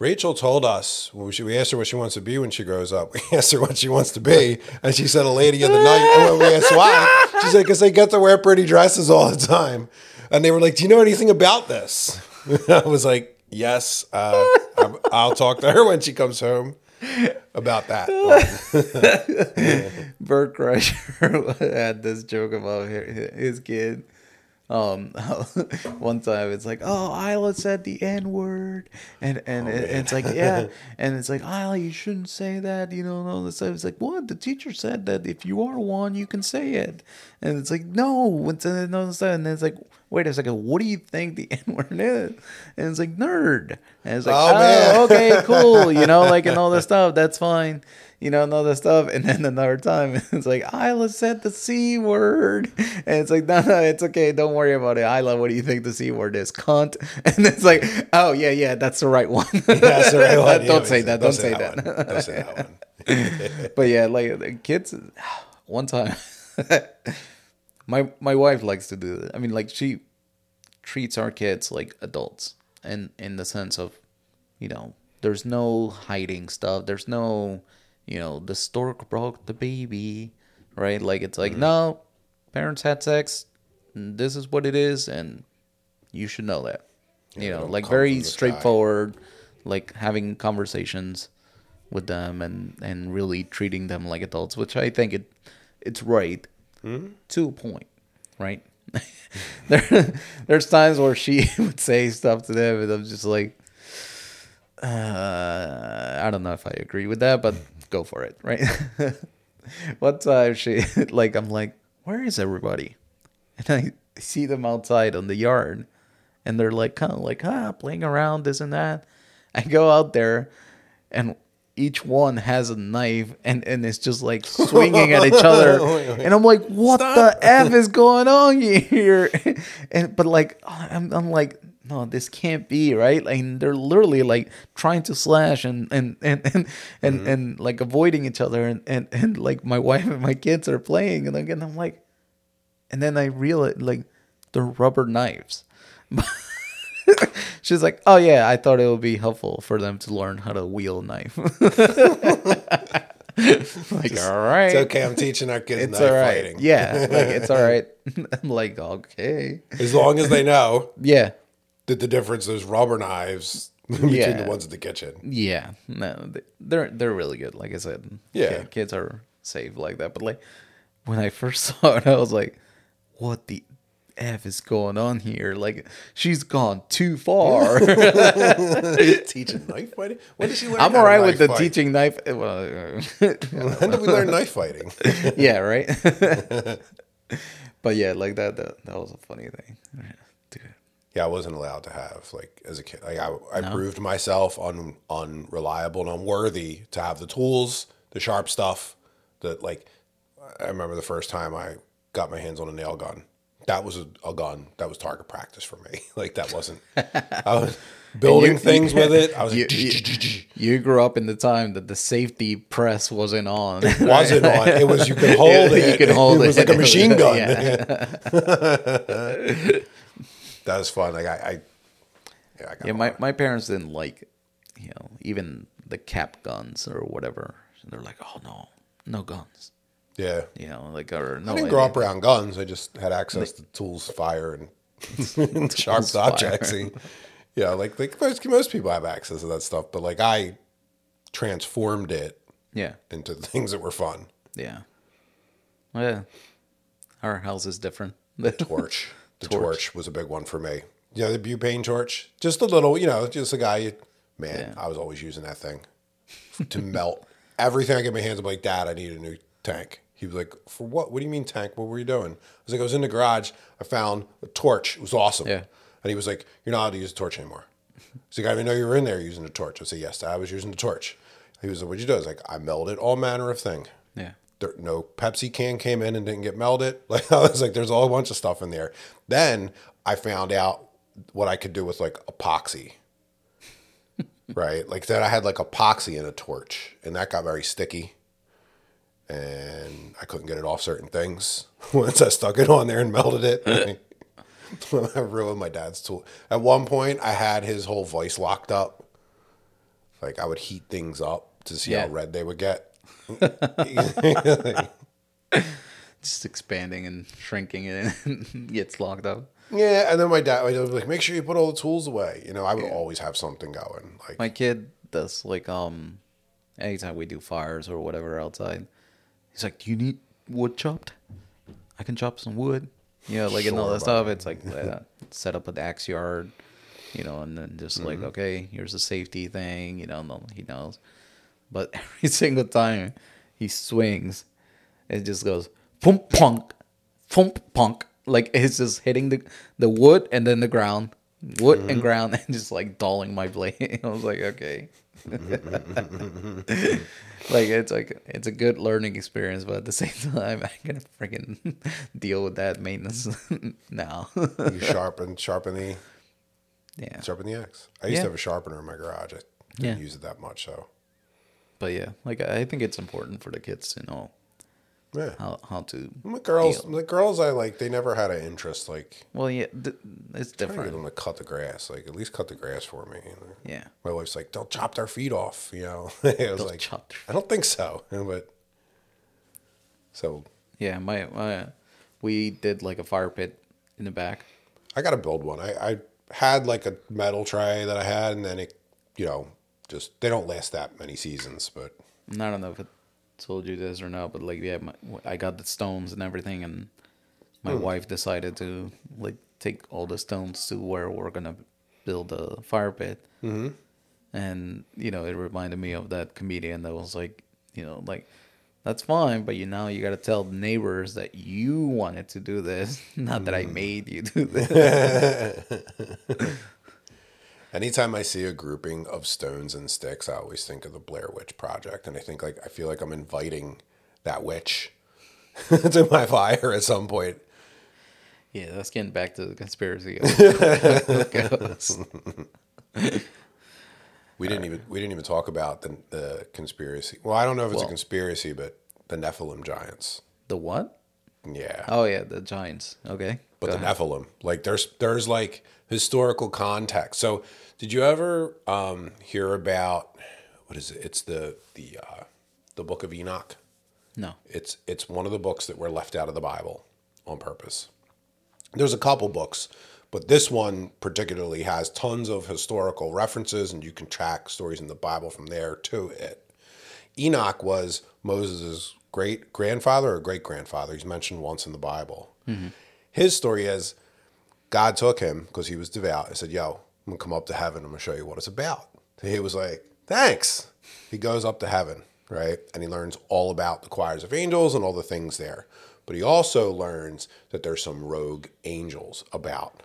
Rachel told us we, asked her what she wants to be when she grows up. We asked her what she wants to be, and she said a lady of the night. And when we asked why, she said because they get to wear pretty dresses all the time. And they were like, "Do you know anything about this?" I was like, "Yes, uh, I'll talk to her when she comes home about that." Bert Kreischer had this joke about hi- his kid. Um, one time it's like, oh, Ila said the N word, and and it- it's like, yeah, and it's like, Ila, you shouldn't say that, you know, and all this stuff. It's like, what? The teacher said that if you are one, you can say it, and it's like, no, and all this stuff, and then it's like, wait a second, what do you think the N word is? And it's like nerd, and it's like, Oh, oh, okay, cool, you know, like and all this stuff, that's fine you know, and all that stuff. And then another time, it's like, Ila said the C word. And it's like, no, no, it's okay. Don't worry about it. Ila, what do you think the C word is? Cunt. And it's like, oh, yeah, yeah, that's the right one. That's the right one. don't Yeah, say that. Don't say that. one. Don't say that one. but yeah, like the kids, one time, my my wife likes to do that. I mean, like she treats our kids like adults, and in the sense of, you know, there's no hiding stuff. There's no, you know, the stork broke the baby, right? Like it's like mm-hmm. no, parents had sex. This is what it is, and you should know that. Yeah, you know, like very from the sky. straightforward, like having conversations with them and and really treating them like adults, which I think it it's right Hmm? to a point, right? there there's times where she would say stuff to them, and I'm just like, uh, I don't know if I agree with that, but go for it, right? One time she like I'm like, where is everybody? And I see them outside on the yard, and they're like kind of like ah playing around this and that. I go out there, and each one has a knife, and and it's just like swinging at each other, Wait, wait. and I'm like, what the f is going on here? And but like I'm I'm like. No, this can't be right. Like they're literally like trying to slash and and and and and, mm-hmm. and like avoiding each other, and, and and like my wife and my kids are playing, and again I'm like, and then I realize like they're rubber knives. She's like, "Oh yeah, I thought it would be helpful for them to learn how to wield a knife." like, all right, It's okay. I'm teaching our kids It's knife all right. fighting. Yeah, like it's all right. I'm like, okay, As long as they know yeah, that the difference is rubber knives between Yeah. the ones in the kitchen. yeah. No, they- they're they're really good. Like I said, Yeah. ki- kids are safe like that. But like when I first saw it, I was like, what the f is going on here? Like she's gone too far. teaching knife fighting? When did she learn? I'm alright with the fight? teaching knife. Well, uh, When did we learn knife fighting? yeah, right. but yeah, like that, that. That was a funny thing, dude. Yeah, I wasn't allowed to have like as a kid. Like I, I proved myself un, unreliable and unworthy to have the tools, the sharp stuff. That like, I remember the first time I got my hands on a nail gun. That was a, a gun. That was target practice for me. Like that wasn't. I was building you- things with it. I was you- like, you- You grew up in the time that the safety press wasn't on. wasn't on. It was you could hold it. You could hold it. was it. like a machine gun. Yeah. that was fun. Like I, I yeah, I got Yeah, my, my parents didn't like, you know, even the cap guns or whatever. They're like, oh no, no guns. Yeah. You know, like or no. I didn't grow up around guns. I just had access to tools, fire, and sharp Tools, objects. And, yeah, like like most, most people have access to that stuff, but like I transformed it Yeah, into things that were fun. yeah, yeah. Our house is different. The torch, the Torch. torch. was a big one for me. You know, the butane torch, just a little. You know, just a guy. Man, Yeah. I was always using that thing to melt everything I get my hands. on. like, Dad, I need a new tank. He was like, For what? What do you mean tank? What were you doing? I was like, I was in the garage. I found a torch. It was awesome. Yeah. And he was like, You're not allowed to use a torch anymore. He's like, I didn't know you were in there using the torch. I said, Yes, I was using the torch. He was like, What'd you do? I was like, I melted all manner of thing. yeah, There, no Pepsi can came in and didn't get melted. Like I was like, there's a whole bunch of stuff in there. Then I found out what I could do with like epoxy. right? Like then I had like epoxy in a torch, and that got very sticky. And I couldn't get it off certain things. Once I stuck it on there and melted it, I ruined my dad's tool. At one point, I had his whole vise locked up. Like I would heat things up to see Yeah. how red they would get. just expanding and shrinking it and gets locked up. Yeah, and then my dad my dad was like, "Make sure you put all the tools away." You know, I would always have something going. Like, My kid does like um, anytime we do fires or whatever outside, he's like, "Do you need wood chopped? I can chop some wood." Yeah, like and all Sure, that stuff. It's like uh, set up an axe yard, you know, and then just Mm-hmm. like, okay, here's a safety thing, you know. No, he knows, but every single time he swings, it just goes pump punk, pump punk. Like it's just hitting the the wood and then the ground, wood Mm-hmm. and ground, and just like dulling my blade. I was like, okay. like it's like it's a good learning experience, but at the same time, I gotta freaking deal with that maintenance now. you sharpen sharpen the yeah, sharpen the axe. I used Yeah. to have a sharpener in my garage. I didn't Yeah. use it that much, so but yeah, like I think it's important for the kids to know yeah. how how to. My girls, deal. the girls I like, they never had an interest. Like, Well, yeah, th- it's to get different. them to cut the grass. Like, at least cut the grass for me. you know. Yeah, My wife's like, "They'll chop their feet off." You know, I was They'll like, chop "I don't think so," but so yeah. My my we did like a fire pit in the back. I got to build one. I, I had like a metal tray that I had, and then it, you know, just they don't last that many seasons. But And I don't know if I told you this or not, but like yeah, my, I got the stones and everything, and my wife decided to like take all the stones to where we're gonna build a fire pit. Mm-hmm. And you know, it reminded me of that comedian that was like, you know, like that's fine, but you now you got to tell the neighbors that you wanted to do this, not that I made you do this. anytime I see a grouping of stones and sticks, I always think of the Blair Witch Project, and I think like I feel like I'm inviting that witch to my fire at some point. yeah, that's getting back to the conspiracy. We didn't uh, even we didn't even talk about the the conspiracy. Well, I don't know if it's a conspiracy, but the Nephilim giants. the what? Yeah. Oh yeah, the giants. Okay. but Go the ahead. Nephilim. Like there's there's like historical context. So did you ever um, hear about what is it? It's the the uh, the book of Enoch. No. It's it's one of the books that were left out of the Bible on purpose. There's a couple books, but this one particularly has tons of historical references, and you can track stories in the Bible from there to it. Enoch was Moses' great grandfather or great grandfather. He's mentioned once in the Bible. His story is God took him because he was devout and said, Yo, I'm going to come up to heaven. I'm going to show you what it's about. He was like, Thanks. He goes up to heaven, right? And he learns all about the choirs of angels and all the things there. But he also learns that there's some rogue angels about.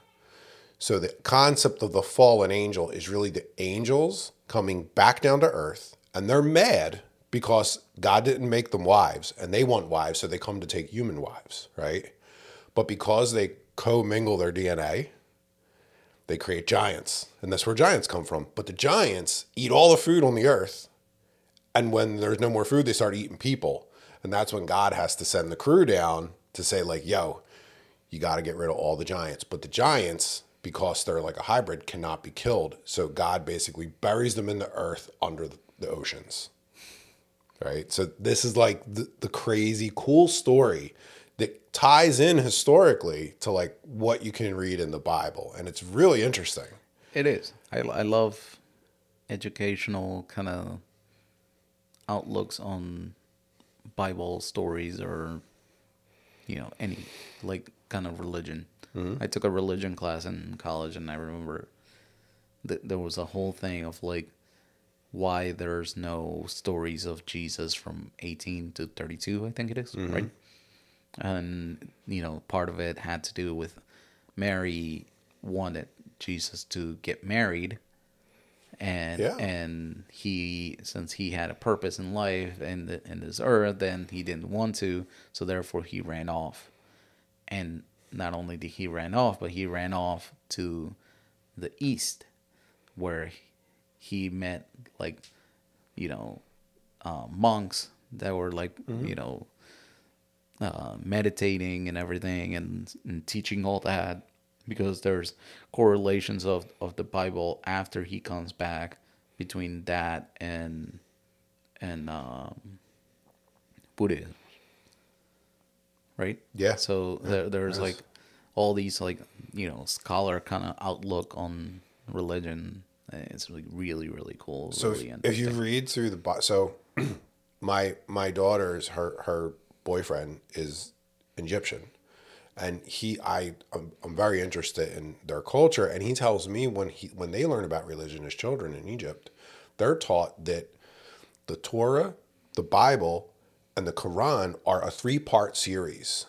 So the concept of the fallen angel is really the angels coming back down to earth, and they're mad because God didn't make them wives, and they want wives, so they come to take human wives, right? But because they commingle their DNA, they create giants, and that's where giants come from. But the giants eat all the food on the earth, and when there's no more food, they start eating people, and that's when God has to send the crew down to say like, "Yo, you got to get rid of all the giants. But the giants, because they're like a hybrid, cannot be killed. So God basically buries them in the earth under the, oceans. Right. So this is like the, the crazy cool story that ties in historically to like what you can read in the Bible. And it's really interesting. It is. I, I love educational kind of outlooks on Bible stories or, you know, any like kind of religion. Mm-hmm. I took a religion class in college and I remember that there was a whole thing of like why there's no stories of Jesus from 18 to 32, I think it is, mm-hmm. right? And, you know, part of it had to do with Mary wanted Jesus to get married. And Yeah. and he since he had a purpose in life and in this earth, then he didn't want to, so therefore he ran off. And not only did he ran off, but he ran off to the east, where he met like, you know, uh, monks that were like, you know, uh, meditating and everything and, and teaching all that because there's correlations of, of the Bible after he comes back between that and and um, Buddhism, right? Yeah. So there, there's like all these like you know scholar kind of outlook on religion. It's like really really cool. So really if, if you read through the so my my daughter's her her boyfriend is Egyptian, and he I I'm, I'm very interested in their culture, and he tells me when he when they learn about religion as children in Egypt, they're taught that the Torah, the Bible, and the Quran are a three part series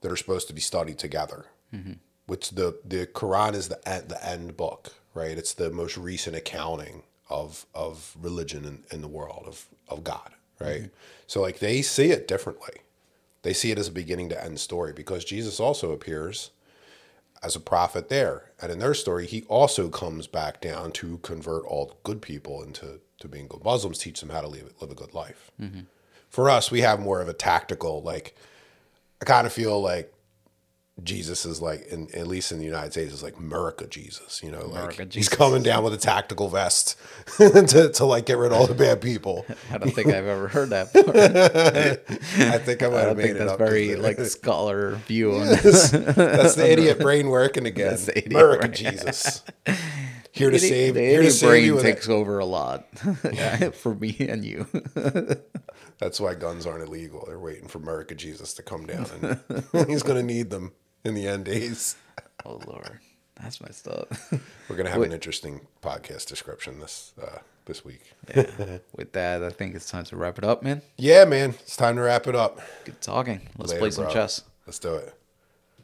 that are supposed to be studied together. Mm-hmm. Which the the Quran is the end, the end book, right? It's the most recent accounting of of religion in, in the world of of God, right? Mm-hmm. So like they see it differently. They see it as a beginning to end story because Jesus also appears as a prophet there. And in their story, he also comes back down to convert all good people into to being good Muslims, teach them how to live, live a good life. Mm-hmm. For us, we have more of a tactical, like, I kind of feel like Jesus is like, in, at least in the United States, is like America Jesus, you know, like America he's Jesus. coming down with a tactical vest to, to like get rid of all the bad people. I don't think I've ever heard that. Before. I think I might I have made think it that's up. very like scholar view on this. That's the idiot brain working again. That's the idiot America brain. Jesus. Here to Idiot- save, the here to idiot save brain you. takes it. over a lot for me and you. That's why guns aren't illegal. They're waiting for America Jesus to come down, and he's going to need them in the end days. oh lord, that's messed up. We're going to have Wait. an interesting podcast description this uh, this week. yeah. With that, I think it's time to wrap it up, man. Yeah, man, it's time to wrap it up. Good talking. Let's Later, play some bro. chess. Let's do it.